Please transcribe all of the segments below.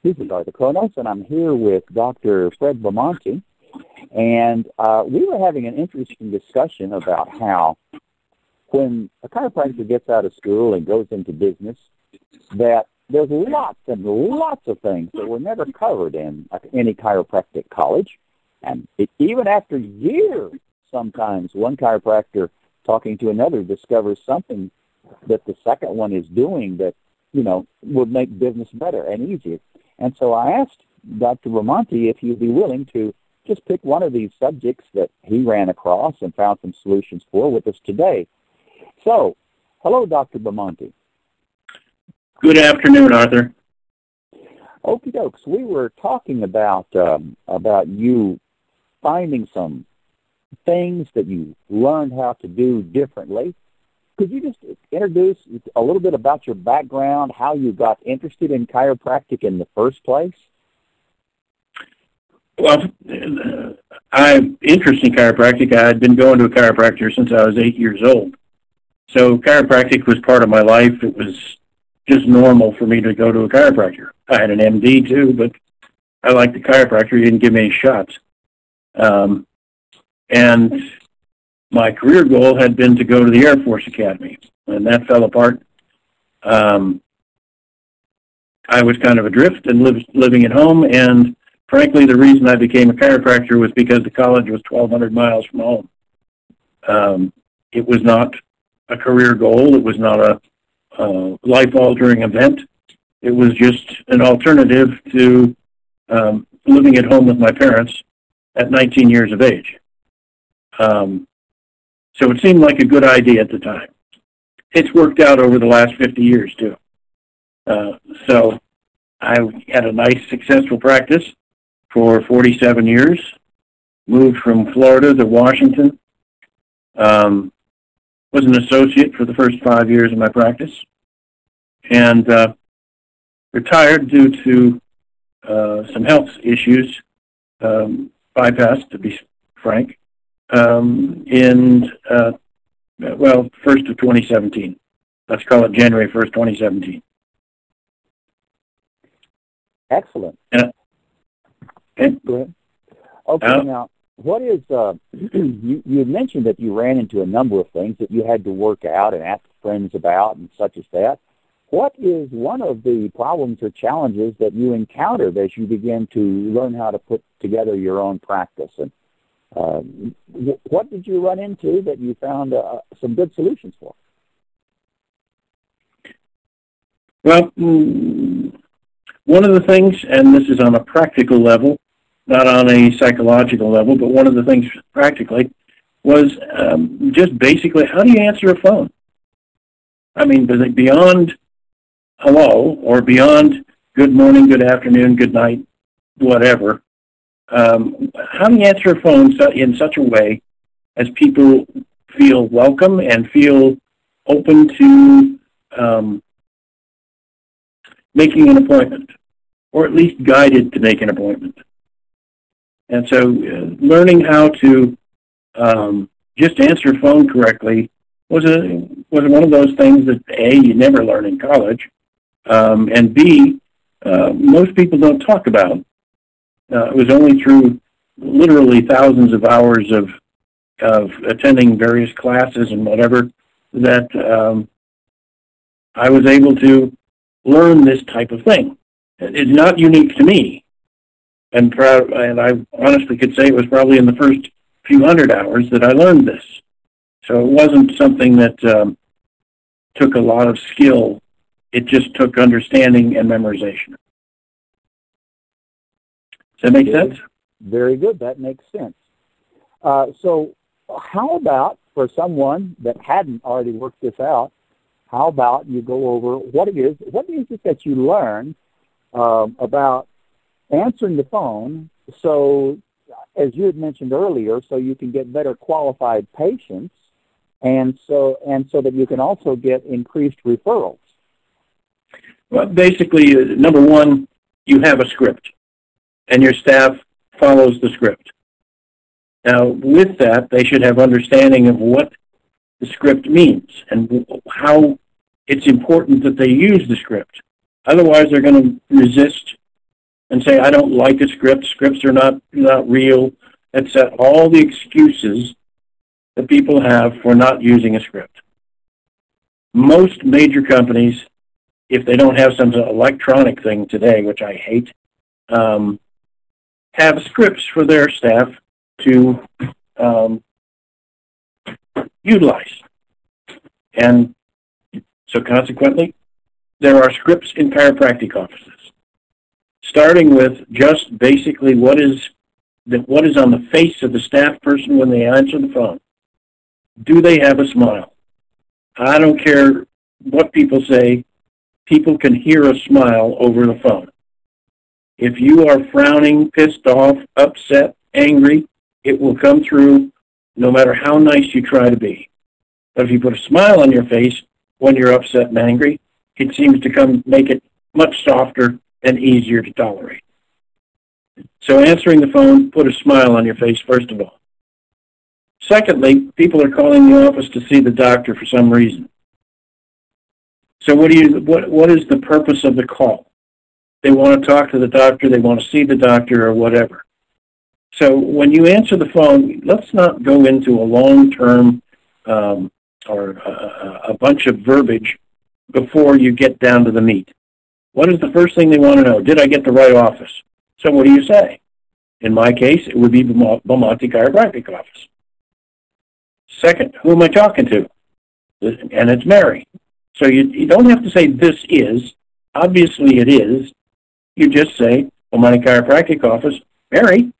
This is Arthur Kronos, and I'm here with Dr. Fred Bomonti. And uh, we were having an interesting discussion about how when a chiropractor gets out of school and goes into business, that there's lots and lots of things that were never covered in any chiropractic college. And it, even after years, sometimes one chiropractor talking to another discovers something that the second one is doing that, you know, would make business better and easier. And so I asked Dr. Bomonti if he'd be willing to just pick one of these subjects that he ran across and found some solutions for with us today. So, hello, Dr. Bomonti. Good afternoon, Arthur. Okie dokes. We were talking about um, about you finding some things that you learned how to do differently. Could you just introduce a little bit about your background, how you got interested in chiropractic in the first place? Well, I'm interested in chiropractic. I had been going to a chiropractor since I was eight years old. So chiropractic was part of my life. It was just normal for me to go to a chiropractor. I had an MD too, but I liked the chiropractor. He didn't give me any shots. Um, and my career goal had been to go to the Air Force Academy, and that fell apart. Um, I was kind of adrift and live, living at home, and frankly, the reason I became a chiropractor was because the college was 1,200 miles from home. Um, it was not a career goal. It was not a life-altering event. It was just an alternative to um, living at home with my parents at 19 years of age. Um, so it seemed like a good idea at the time. It's worked out over the last 50 years too. Uh, so I had a nice successful practice for 47 years, moved from Florida to Washington, um, was an associate for the first five years of my practice, and uh, retired due to uh, some health issues, um, to be frank, um, in, uh, well, first of 2017. Let's call it January 1st, 2017. Excellent. Yeah. Okay. Go ahead. Okay, uh, now, what is, uh, you, you mentioned that you ran into a number of things that you had to work out and ask friends about and such as that. What is one of the problems or challenges that you encountered as you began to learn how to put together your own practice? And uh, what did you run into that you found uh, some good solutions for? Well, mm, one of the things, and this is on a practical level, not on a psychological level, but one of the things practically was um, just basically how do you answer a phone? I mean, beyond hello or beyond good morning, good afternoon, good night, whatever, um, how do you answer a phone in such a way as people feel welcome and feel open to um, making an appointment, or at least guided to make an appointment? And so, uh, learning how to um, just answer a phone correctly was a was one of those things that a you never learn in college, um, and b uh, most people don't talk about. Uh, it was only through literally thousands of hours of of attending various classes and whatever that um, I was able to learn this type of thing. It's not unique to me, and proud, and I honestly could say it was probably in the first few hundred hours that I learned this. So it wasn't something that um, took a lot of skill. It just took understanding and memorization. Does that make sense? Very good. That makes sense. Uh, so how about for someone that hadn't already worked this out, how about you go over what it is, what is it that you learn um, about answering the phone so, as you had mentioned earlier, so you can get better qualified patients and so, and so that you can also get increased referrals? Well, basically, uh, number one, you have a script and your staff follows the script. Now, with that, they should have understanding of what the script means and how it's important that they use the script. Otherwise, they're going to resist and say, I don't like a script, scripts are not, not real, etc. All the excuses that people have for not using a script. Most major companies, if they don't have some electronic thing today, which I hate, um, have scripts for their staff to um, utilize. And so consequently, there are scripts in chiropractic offices, starting with just basically what is the, what is on the face of the staff person when they answer the phone. Do they have a smile? I don't care what people say. People can hear a smile over the phone. If you are frowning, pissed off, upset, angry, it will come through no matter how nice you try to be. But if you put a smile on your face when you're upset and angry, it seems to come make it much softer and easier to tolerate. So answering the phone, put a smile on your face first of all. Secondly, people are calling the office to see the doctor for some reason. So what do you what what is the purpose of the call? They want to talk to the doctor, they want to see the doctor or whatever. So when you answer the phone, let's not go into a long-term um, or a, a bunch of verbiage before you get down to the meat. What is the first thing they want to know? Did I get the right office? So what do you say? In my case, it would be Bomonti Chiropractic Office. Second, who am I talking to? And it's Mary. So you, you don't have to say this is. Obviously it is. You just say Bomonti Chiropractic Office, Mary.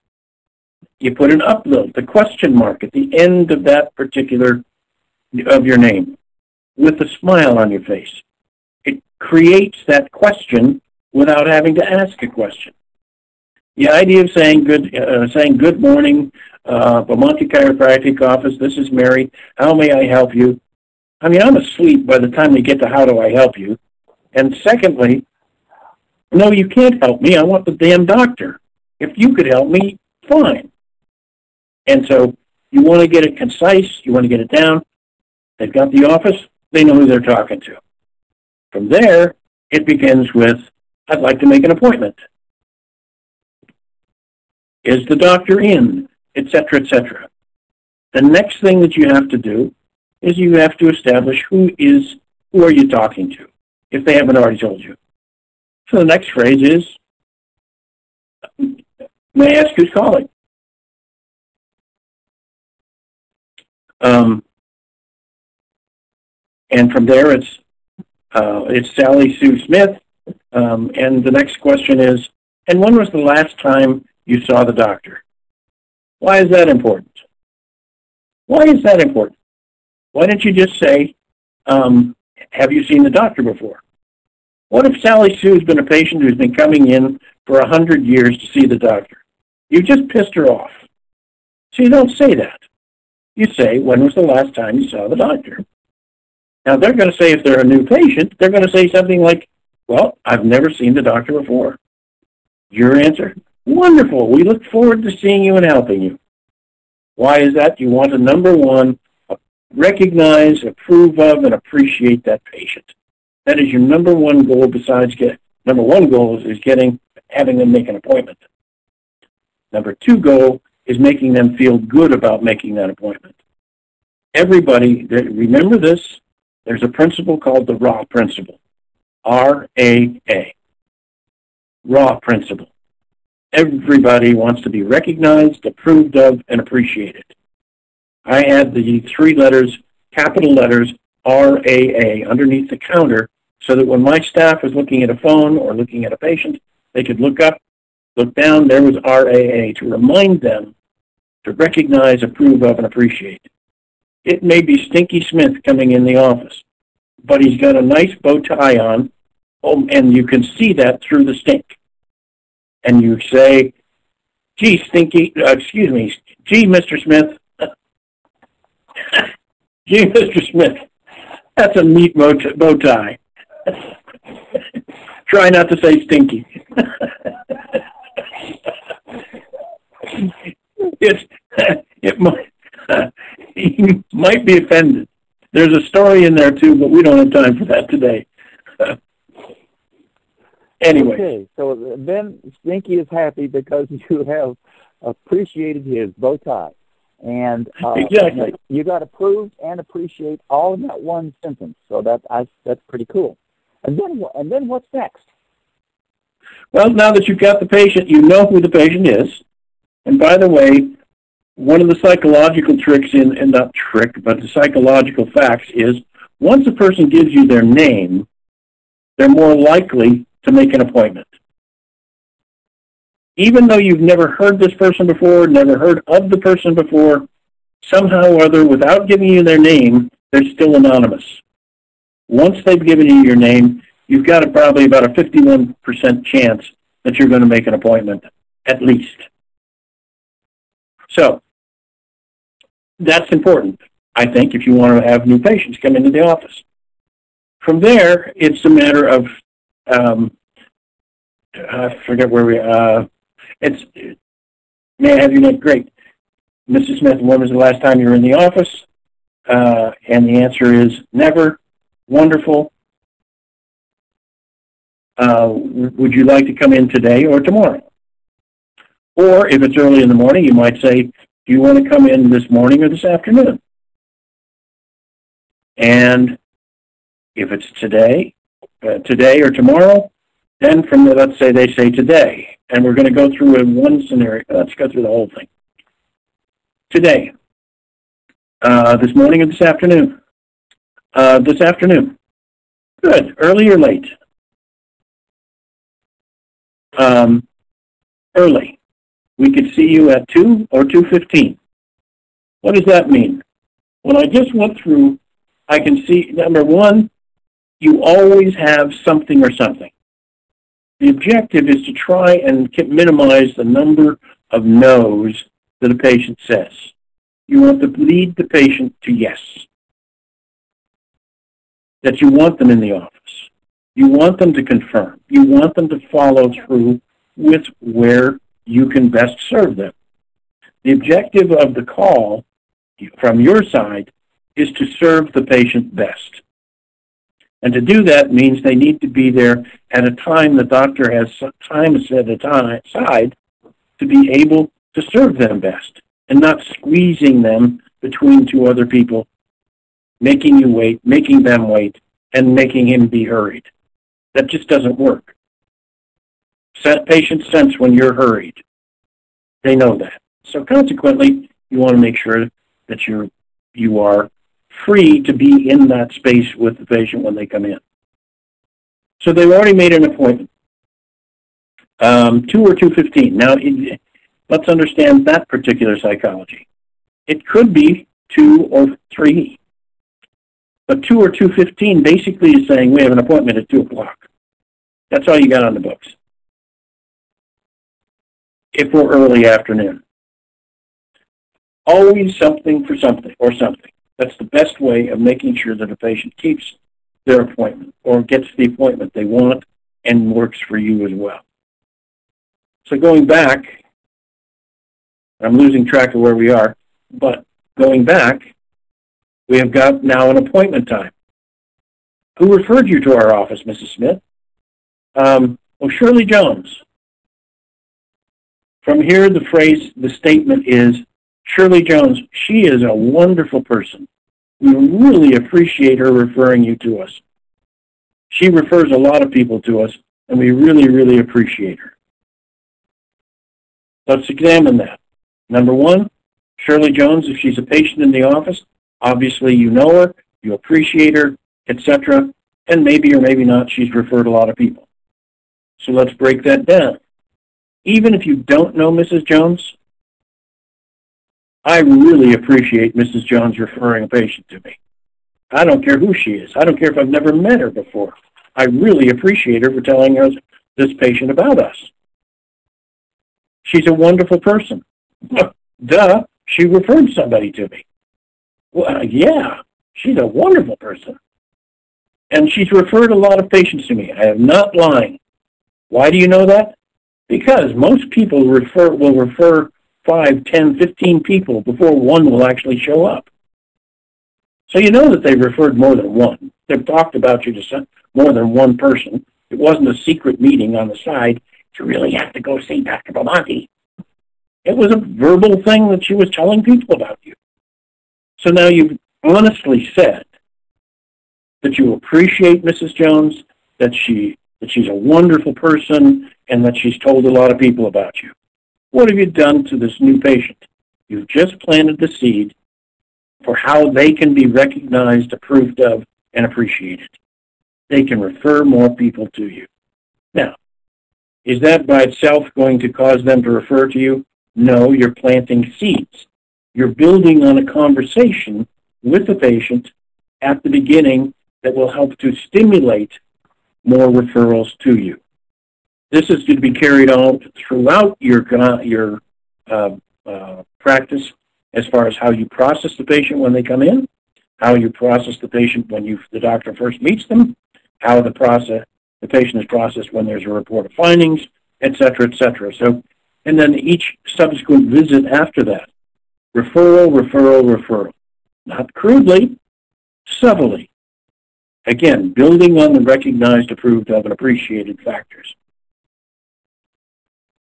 You put an upload, the question mark at the end of that particular of your name with a smile on your face. It creates that question without having to ask a question. The idea of saying good, uh, saying good morning, uh, Bomonti Chiropractic Office. This is Mary. How may I help you? I mean, I'm asleep by the time they get to how do I help you. And secondly, no, you can't help me. I want the damn doctor. If you could help me, fine. And so you want to get it concise. You want to get it down. They've got the office. They know who they're talking to. From there, it begins with, I'd like to make an appointment. Is the doctor in? Etc., etc. The next thing that you have to do is you have to establish who is, who are you talking to, if they haven't already told you. So the next phrase is, may I ask who's calling? Um, and from there, it's uh, it's Sally Sue Smith. Um, and the next question is, and when was the last time you saw the doctor? Why is that important? Why is that important? Why don't you just say, um, have you seen the doctor before? What if Sally Sue has been a patient who's been coming in for a hundred years to see the doctor? You've just pissed her off. So you don't say that. You say, when was the last time you saw the doctor? Now they're going to say if they're a new patient, they're going to say something like, well, I've never seen the doctor before. Your answer? Wonderful. We look forward to seeing you and helping you. Why is that? You want to, number one, recognize, approve of, and appreciate that patient. That is your number one goal besides get, number one goal is, getting, having them make an appointment. Number two goal is making them feel good about making that appointment. Everybody, remember this, there's a principle called the RAW principle. R-A-A. RAW principle. Everybody wants to be recognized, approved of, and appreciated. I had the three letters, capital letters, RAA underneath the counter so that when my staff was looking at a phone or looking at a patient, they could look up, look down, there was RAA to remind them to recognize, approve of, and appreciate. It may be Stinky Smith coming in the office, but he's got a nice bow tie on, um, and you can see that through the stink. And you say, gee, Stinky, uh, excuse me, gee, Mr. Smith, gee, Mr. Smith, that's a neat bow tie. Try not to say stinky. it's, it might, he might be offended. There's a story in there too, but we don't have time for that today. Anyway. Okay, so then Stinky is happy because you have appreciated his bow tie. And uh, exactly. you got to prove and appreciate all in that one sentence. So that I, that's pretty cool. And then and then what's next? Well, now that you've got the patient, you know who the patient is. And by the way, one of the psychological tricks in, and not trick, but the psychological facts is once a person gives you their name, they're more likely to make an appointment. Even though you've never heard this person before, never heard of the person before, somehow or other, without giving you their name, they're still anonymous. Once they've given you your name, you've got a, probably about a 51% chance that you're going to make an appointment, at least. So, that's important, I think, if you want to have new patients come into the office. From there, it's a matter of, um, I forget where we, uh, it's, may I have your name? Great. Mrs. Smith, when was the last time you were in the office? Uh, and the answer is never. Wonderful. Uh, would you like to come in today or tomorrow? Or if it's early in the morning, you might say, do you want to come in this morning or this afternoon? And if it's today, uh, today or tomorrow, then from the, let's say they say today, and we're going to go through in one scenario. Let's go through the whole thing. Today, uh, this morning or this afternoon? Uh, this afternoon. Good. Early or late? Um, early. We could see you at 2 or 2.15. What does that mean? When I just went through, I can see, number one, you always have something or something. The objective is to try and minimize the number of no's that a patient says. You want to lead the patient to yes. That you want them in the office. You want them to confirm. You want them to follow through with where you can best serve them. The objective of the call from your side is to serve the patient best. And to do that means they need to be there at a time the doctor has time set aside to be able to serve them best and not squeezing them between two other people, making you wait, making them wait, and making him be hurried. That just doesn't work. Patients sense when you're hurried. They know that. So consequently, you want to make sure that you're, you are free to be in that space with the patient when they come in. So they've already made an appointment. Um, 2 or 215. Now, let's understand that particular psychology. It could be 2 or 3. But 2 or 215 basically is saying we have an appointment at 2 o'clock. That's all you got on the books. If we're early afternoon. Always something for something or something. That's the best way of making sure that a patient keeps their appointment or gets the appointment they want and works for you as well. So going back, I'm losing track of where we are, but going back, we have got now an appointment time. Who referred you to our office, Mrs. Smith? Um, well, Shirley Jones. From here, the phrase, the statement is, Shirley Jones, she is a wonderful person. We really appreciate her referring you to us. She refers a lot of people to us, and we really, really appreciate her. Let's examine that. Number one, Shirley Jones, if she's a patient in the office, obviously you know her, you appreciate her, etc., and maybe or maybe not she's referred a lot of people. So let's break that down. Even if you don't know Mrs. Jones, I really appreciate Mrs. Jones referring a patient to me. I don't care who she is. I don't care if I've never met her before. I really appreciate her for telling us this patient about us. She's a wonderful person. Duh, she referred somebody to me. Well, yeah, she's a wonderful person. And she's referred a lot of patients to me. I am not lying. Why do you know that? Because most people refer will refer five, ten, fifteen people before one will actually show up. So you know that they've referred more than one. They've talked about you to more than one person It wasn't a secret meeting on the side. You really have to go see Dr. Bomonti. It was a verbal thing that she was telling people about you. So now you've honestly said that you appreciate Mrs. Jones, that she that she's a wonderful person, and that she's told a lot of people about you. What have you done to this new patient? You've just planted the seed for how they can be recognized, approved of, and appreciated. They can refer more people to you. Now, is that by itself going to cause them to refer to you? No, you're planting seeds. You're building on a conversation with the patient at the beginning that will help to stimulate more referrals to you. This is going to be carried on throughout your your uh, uh, practice as far as how you process the patient when they come in, how you process the patient when you the doctor first meets them, how the process the patient is processed when there's a report of findings, et cetera, et cetera. So, and then each subsequent visit after that, referral, referral, referral, not crudely, subtly. Again, building on the recognized, approved of, and appreciated factors.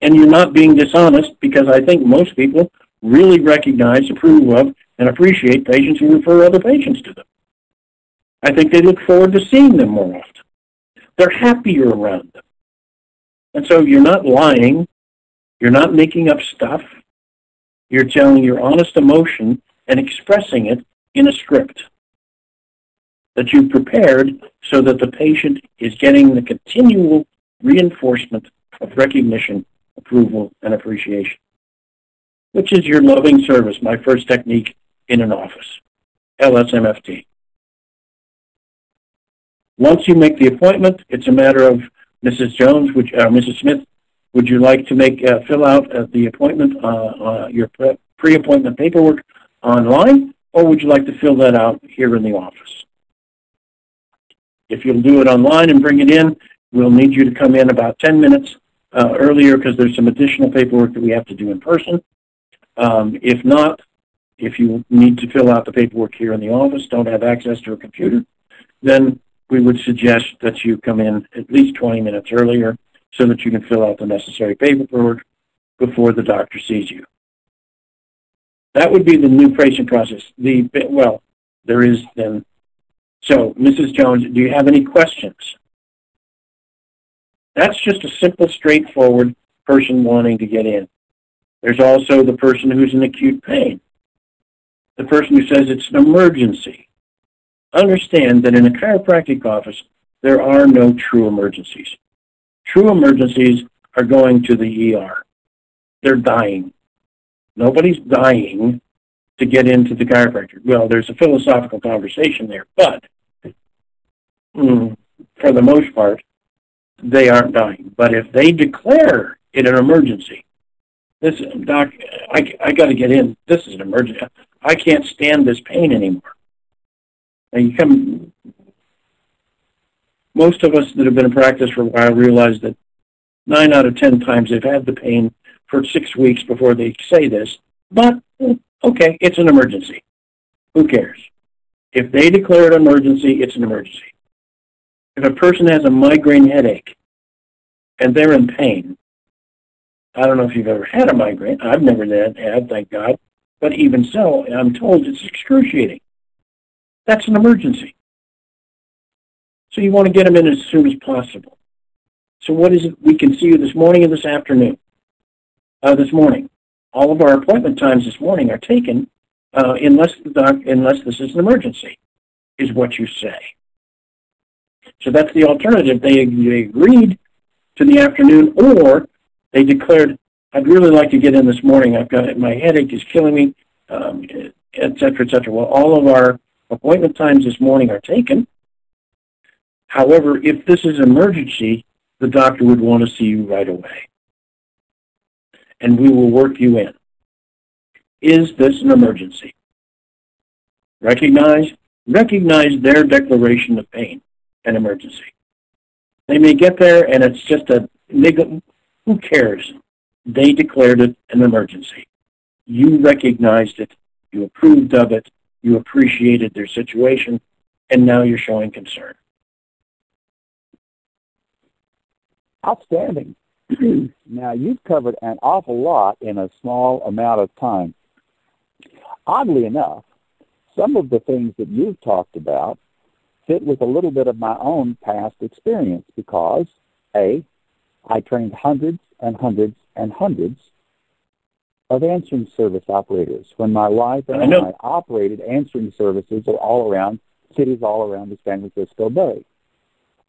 And you're not being dishonest because I think most people really recognize, approve of, and appreciate patients who refer other patients to them. I think they look forward to seeing them more often. They're happier around them. And so you're not lying. You're not making up stuff. You're telling your honest emotion and expressing it in a script that you've prepared so that the patient is getting the continual reinforcement of recognition, approval, and appreciation, which is your loving service, my first technique in an office, LSMFT. Once you make the appointment, it's a matter of Mrs. Jones, which uh, Mrs. Smith, would you like to make uh, fill out uh, the appointment, uh, uh, your pre-appointment paperwork online, or would you like to fill that out here in the office? If you'll do it online and bring it in, we'll need you to come in about 10 minutes uh, earlier because there's some additional paperwork that we have to do in person. Um, if not, if you need to fill out the paperwork here in the office, don't have access to a computer, then we would suggest that you come in at least 20 minutes earlier so that you can fill out the necessary paperwork before the doctor sees you. That would be the new patient process. The well, there is then so, Mrs. Jones, do you have any questions? That's just a simple, straightforward person wanting to get in. There's also the person who's in acute pain. The person who says it's an emergency. Understand that in a chiropractic office, there are no true emergencies. True emergencies are going to the ER. They're dying. Nobody's dying to get into the chiropractor. Well, there's a philosophical conversation there, but mm, for the most part, they aren't dying. But if they declare it an emergency, this doc, I, I got to get in. This is an emergency. I can't stand this pain anymore. And you come. Most of us that have been in practice for a while realize that nine out of ten times they've had the pain for six weeks before they say this. But okay, it's an emergency. Who cares? If they declare an emergency, it's an emergency. If a person has a migraine headache and they're in pain, I don't know if you've ever had a migraine. I've never had, thank God. But even so, I'm told it's excruciating. That's an emergency. So you want to get them in as soon as possible. So what is it? We can see you this morning and this afternoon. Uh, this morning. All of our appointment times this morning are taken uh, unless, the doc, unless this is an emergency, is what you say. So that's the alternative. They, they agreed to the afternoon, or they declared, I'd really like to get in this morning. I've got my headache is killing me, um, et cetera, et cetera. Well, all of our appointment times this morning are taken. However, if this is an emergency, the doctor would want to see you right away. And we will work you in. Is this an emergency? Recognize, recognize their declaration of pain an emergency. They may get there and it's just a niggle. Who cares? They declared it an emergency. You recognized it. You approved of it. You appreciated their situation. And now you're showing concern. Outstanding. now, you've covered an awful lot in a small amount of time. Oddly enough, some of the things that you've talked about fit with a little bit of my own past experience because, A, I trained hundreds and hundreds and hundreds of answering service operators when my wife and I, I operated answering services all around cities all around the San Francisco Bay.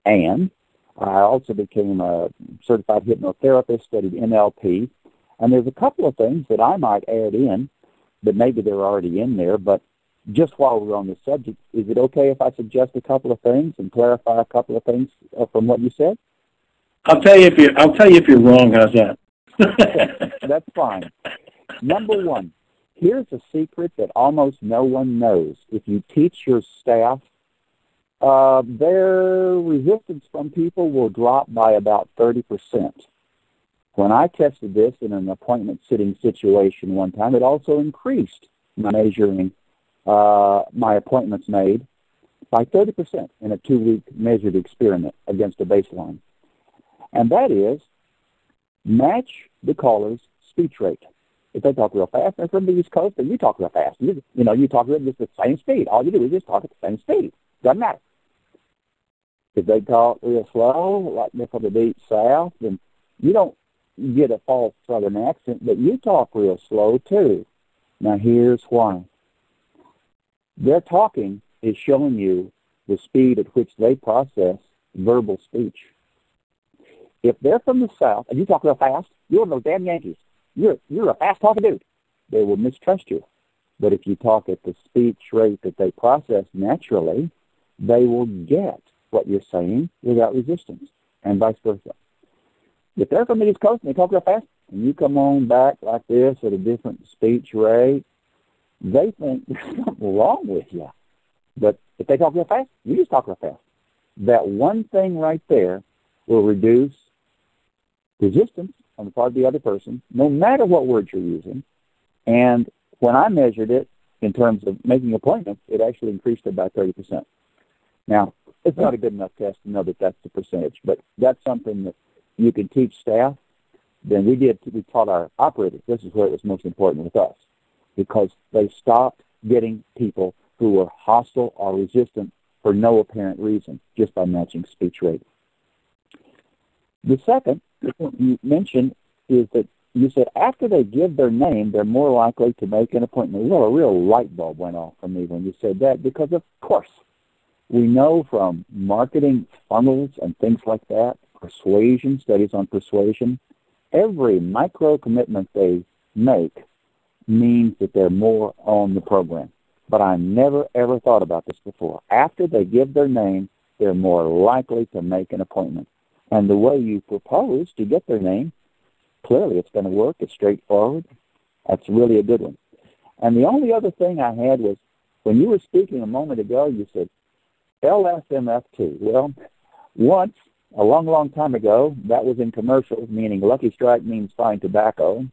And I also became a certified hypnotherapist, studied NLP, and there's a couple of things that I might add in, but maybe they're already in there, but just while we're on the subject, is it okay if I suggest a couple of things and clarify a couple of things uh, from what you said? I'll tell you if you're I'll tell you if you're wrong. How's that? That's fine. Number one, here's a secret that almost no one knows. If you teach your staff, uh, their resistance from people will drop by about 30%. When I tested this in an appointment sitting situation one time, it also increased my measuring uh, my appointments made by 30% in a two-week measured experiment against a baseline. And that is match the caller's speech rate. If they talk real fast, they're from the East Coast, and you talk real fast. You, you know, you talk at just the same speed. All you do is just talk at the same speed. Doesn't matter. If they talk real slow, like they're from the deep south, and you don't get a false southern accent, but you talk real slow too. Now here's why. Their talking is showing you the speed at which they process verbal speech. If they're from the South and you talk real fast, you're one of those damn Yankees. You're you're a fast talking dude. They will mistrust you. But if you talk at the speech rate that they process naturally, they will get what you're saying without resistance, and vice versa. If they're from the East Coast and they talk real fast, and you come on back like this at a different speech rate, they think there's something wrong with you. But if they talk real fast, you just talk real fast. That one thing right there will reduce resistance on the part of the other person, no matter what words you're using. And when I measured it in terms of making appointments, it actually increased it by 30%. Now, it's not a good enough test to know that that's the percentage, but that's something that you can teach staff. Then we did, we taught our operators. This is where it was most important with us because they stopped getting people who were hostile or resistant for no apparent reason just by matching speech rate. The second you mentioned is that you said after they give their name, they're more likely to make an appointment. Well, a real light bulb went off for me when you said that because, of course, we know from marketing funnels and things like that, persuasion, studies on persuasion, every micro commitment they make means that they're more on the program. But I never ever thought about this before. After they give their name, they're more likely to make an appointment. And the way you propose to get their name, clearly it's going to work. It's straightforward. That's really a good one. And the only other thing I had was when you were speaking a moment ago, you said LSMFT. Well, once, a long, long time ago, that was in commercials, meaning Lucky Strike means fine tobacco.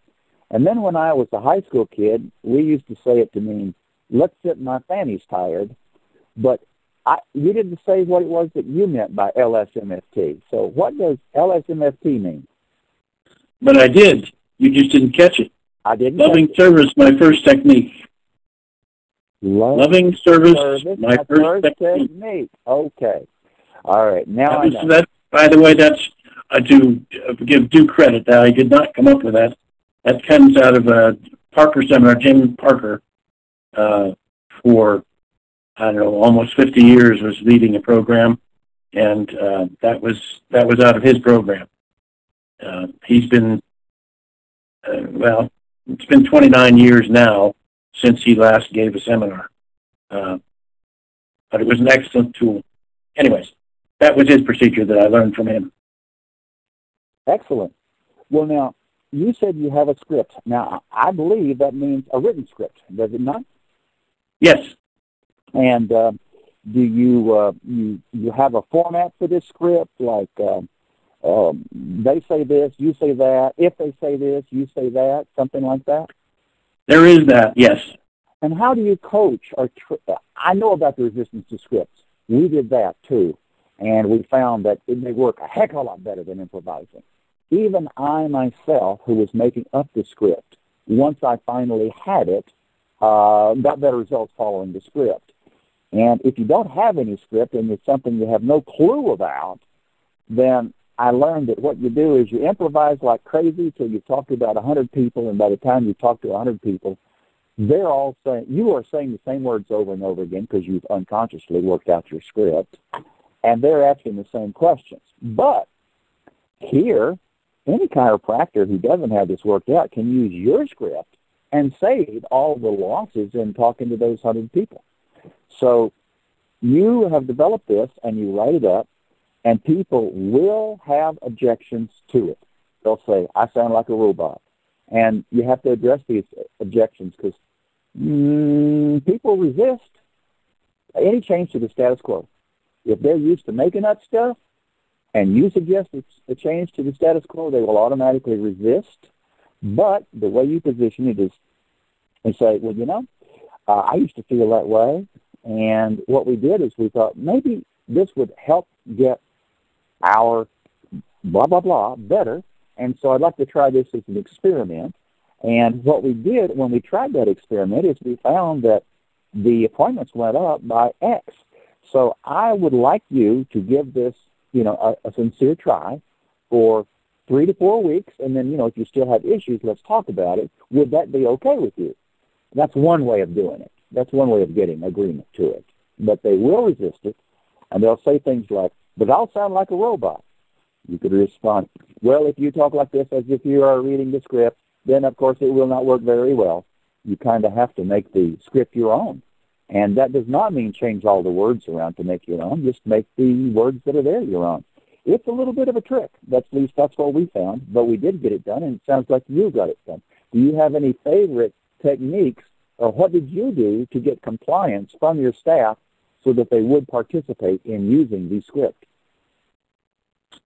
And then when I was a high school kid, we used to say it to mean, let's sit my fanny's tired. But I, you didn't say what it was that you meant by LSMFT. So what does LSMFT mean? But I did. You just didn't catch it. I didn't. Loving service, my first technique. Love Loving service, service my, my, first, first technique. technique. Okay. All right. Now that I know. That, by the way, that's I do uh, give due credit. That I did not come up with that. That comes out of a Parker seminar, Jim Parker, uh, for I don't know, almost 50 years was leading a program, and uh, that was that was out of his program. Uh, he's been uh, well, it's been 29 years now since he last gave a seminar, uh, but it was an excellent tool. Anyways, that was his procedure that I learned from him. Excellent. Well, now you said you have a script. Now I believe that means a written script, does it not? Yes. And uh, do you uh, you you have a format for this script? Like uh, um, they say this, you say that. If they say this, you say that. Something like that. There is that, yes. And how do you coach or? Tr- I know about the resistance to scripts. We did that too. and we found that it may work a heck of a lot better than improvising. Even I myself, who was making up the script, once I finally had it, uh, got better results following the script. And if you don't have any script and it's something you have no clue about, then I learned that what you do is you improvise like crazy till you talk to about a 100 people, and by the time you talk to a 100 people, they're all saying, you are saying the same words over and over again because you've unconsciously worked out your script, and they're asking the same questions. But here, any chiropractor who doesn't have this worked out can use your script and save all the losses in talking to those 100 people. So you have developed this and you write it up and people will have objections to it. They'll say, I sound like a robot. And you have to address these objections because mm, people resist any change to the status quo. If they're used to making up stuff and you suggest a change to the status quo, they will automatically resist. But the way you position it is and say, well, you know, uh, I used to feel that way. And what we did is we thought maybe this would help get our blah, blah, blah better. And so I'd like to try this as an experiment. And what we did when we tried that experiment is we found that the appointments went up by X. So I would like you to give this, you know, a, a sincere try for three to four weeks, and then, you know, if you still have issues, let's talk about it. Would that be okay with you? That's one way of doing it. That's one way of getting agreement to it. But they will resist it, and they'll say things like, but I'll sound like a robot. You could respond, well, if you talk like this as if you are reading the script, then of course it will not work very well. You kind of have to make the script your own. And that does not mean change all the words around to make your own. Just make the words that are there your own. It's a little bit of a trick. That's at least that's what we found. But we did get it done, and it sounds like you got it done. Do you have any favorite techniques, or what did you do to get compliance from your staff so that they would participate in using the script?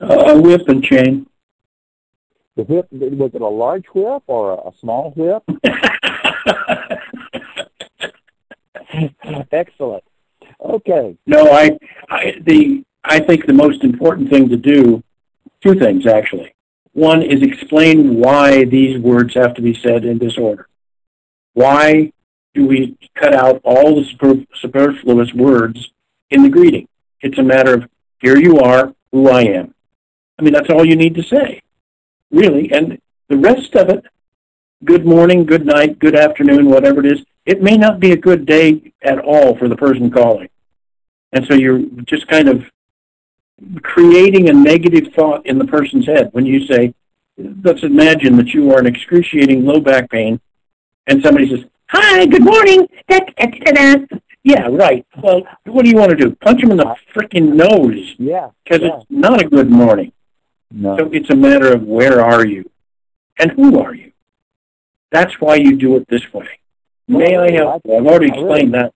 Uh, a whip and chain. The whip was it a large whip or a, a small whip? Excellent. Okay. No, I, I the I think the most important thing to do, two things actually. One is explain why these words have to be said in this order. Why do we cut out all the superfluous words in the greeting? It's a matter of here you are, who I am. I mean, that's all you need to say, really. And the rest of it, good morning, good night, good afternoon, whatever it is, it may not be a good day at all for the person calling. And so you're just kind of creating a negative thought in the person's head when you say, let's imagine that you are in excruciating low back pain and somebody says, hi, good morning. Yeah, right. Well, what do you want to do? Punch him in the freaking nose. Yeah. Because yeah. it's not a good morning. No. So it's a matter of where are you and who are you. That's why you do it this way. May I help? I've already explained that.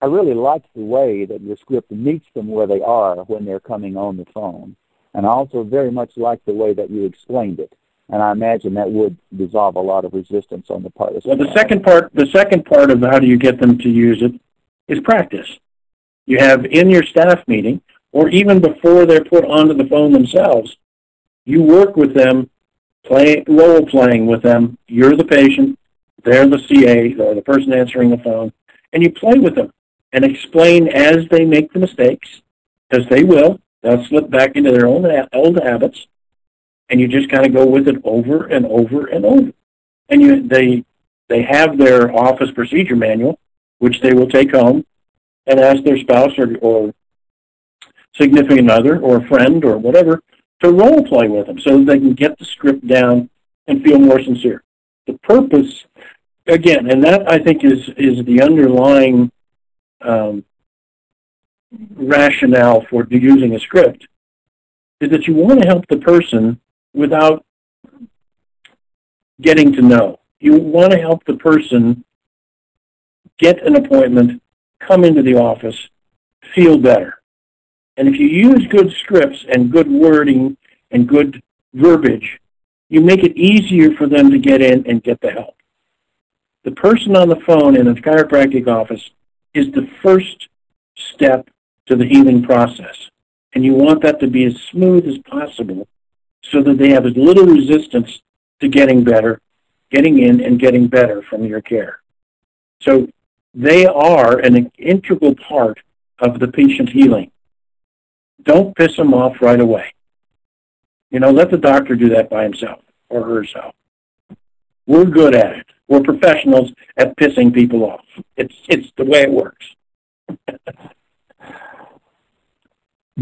I really like the way that your script meets them where they are when they're coming on the phone. And I also very much like the way that you explained it. And I imagine that would dissolve a lot of resistance on the part of Well, the second part, the second part of how do you get them to use it is practice. You have in your staff meeting, or even before they're put onto the phone themselves, you work with them, play role playing with them. You're the patient, they're the CA or the person answering the phone, and you play with them and explain as they make the mistakes, because they will. They'll slip back into their own old habits, and you just kind of go with it over and over and over. And you they they have their office procedure manual, which they will take home and ask their spouse or, or significant other or friend or whatever to role play with them so they can get the script down and feel more sincere. The purpose, again, and that I think is, is the underlying um, rationale for using a script, is that you want to help the person without getting to know. You want to help the person get an appointment, come into the office, feel better. And if you use good scripts and good wording and good verbiage, you make it easier for them to get in and get the help. The person on the phone in a chiropractic office is the first step to the healing process. And you want that to be as smooth as possible so that they have as little resistance to getting better, getting in and getting better from your care. So they are an integral part of the patient healing. Don't piss them off right away. You know, let the doctor do that by himself or herself. We're good at it. We're professionals at pissing people off. It's it's the way it works.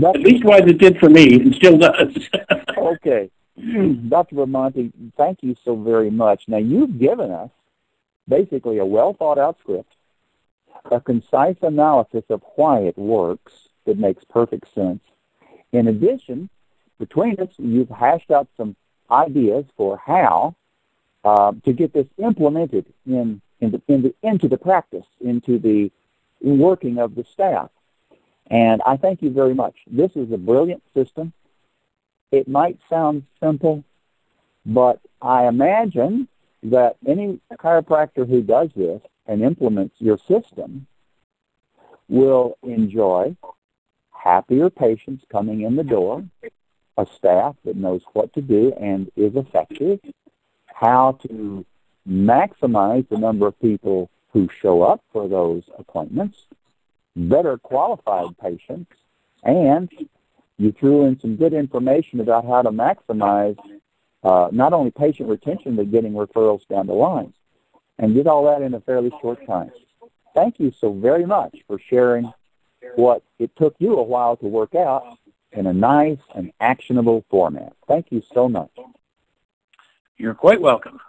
at least why it did for me and still does. okay. Dr. Bomonti, thank you so very much. Now, you've given us basically a well thought out script, a concise analysis of why it works that makes perfect sense. In addition, between us, you've hashed out some ideas for how uh, to get this implemented in, in the, in the, into the practice, into the working of the staff. And I thank you very much. This is a brilliant system. It might sound simple, but I imagine that any chiropractor who does this and implements your system will enjoy happier patients coming in the door, a staff that knows what to do and is effective, how to maximize the number of people who show up for those appointments, better qualified patients, and you threw in some good information about how to maximize uh, not only patient retention but getting referrals down the line, and did all that in a fairly short time. Thank you so very much for sharing what it took you a while to work out in a nice and actionable format. Thank you so much. You're quite welcome.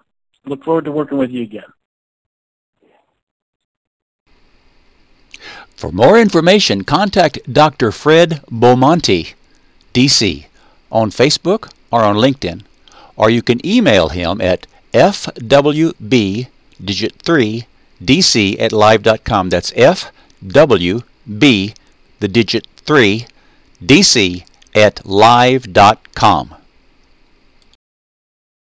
Look forward to working with you again. For more information, contact Dr. Fred Bomonti, DC, on Facebook or on LinkedIn, or you can email him at fwb digit 3 dc at live.com. That's fwb the digit 3 dc at live.com.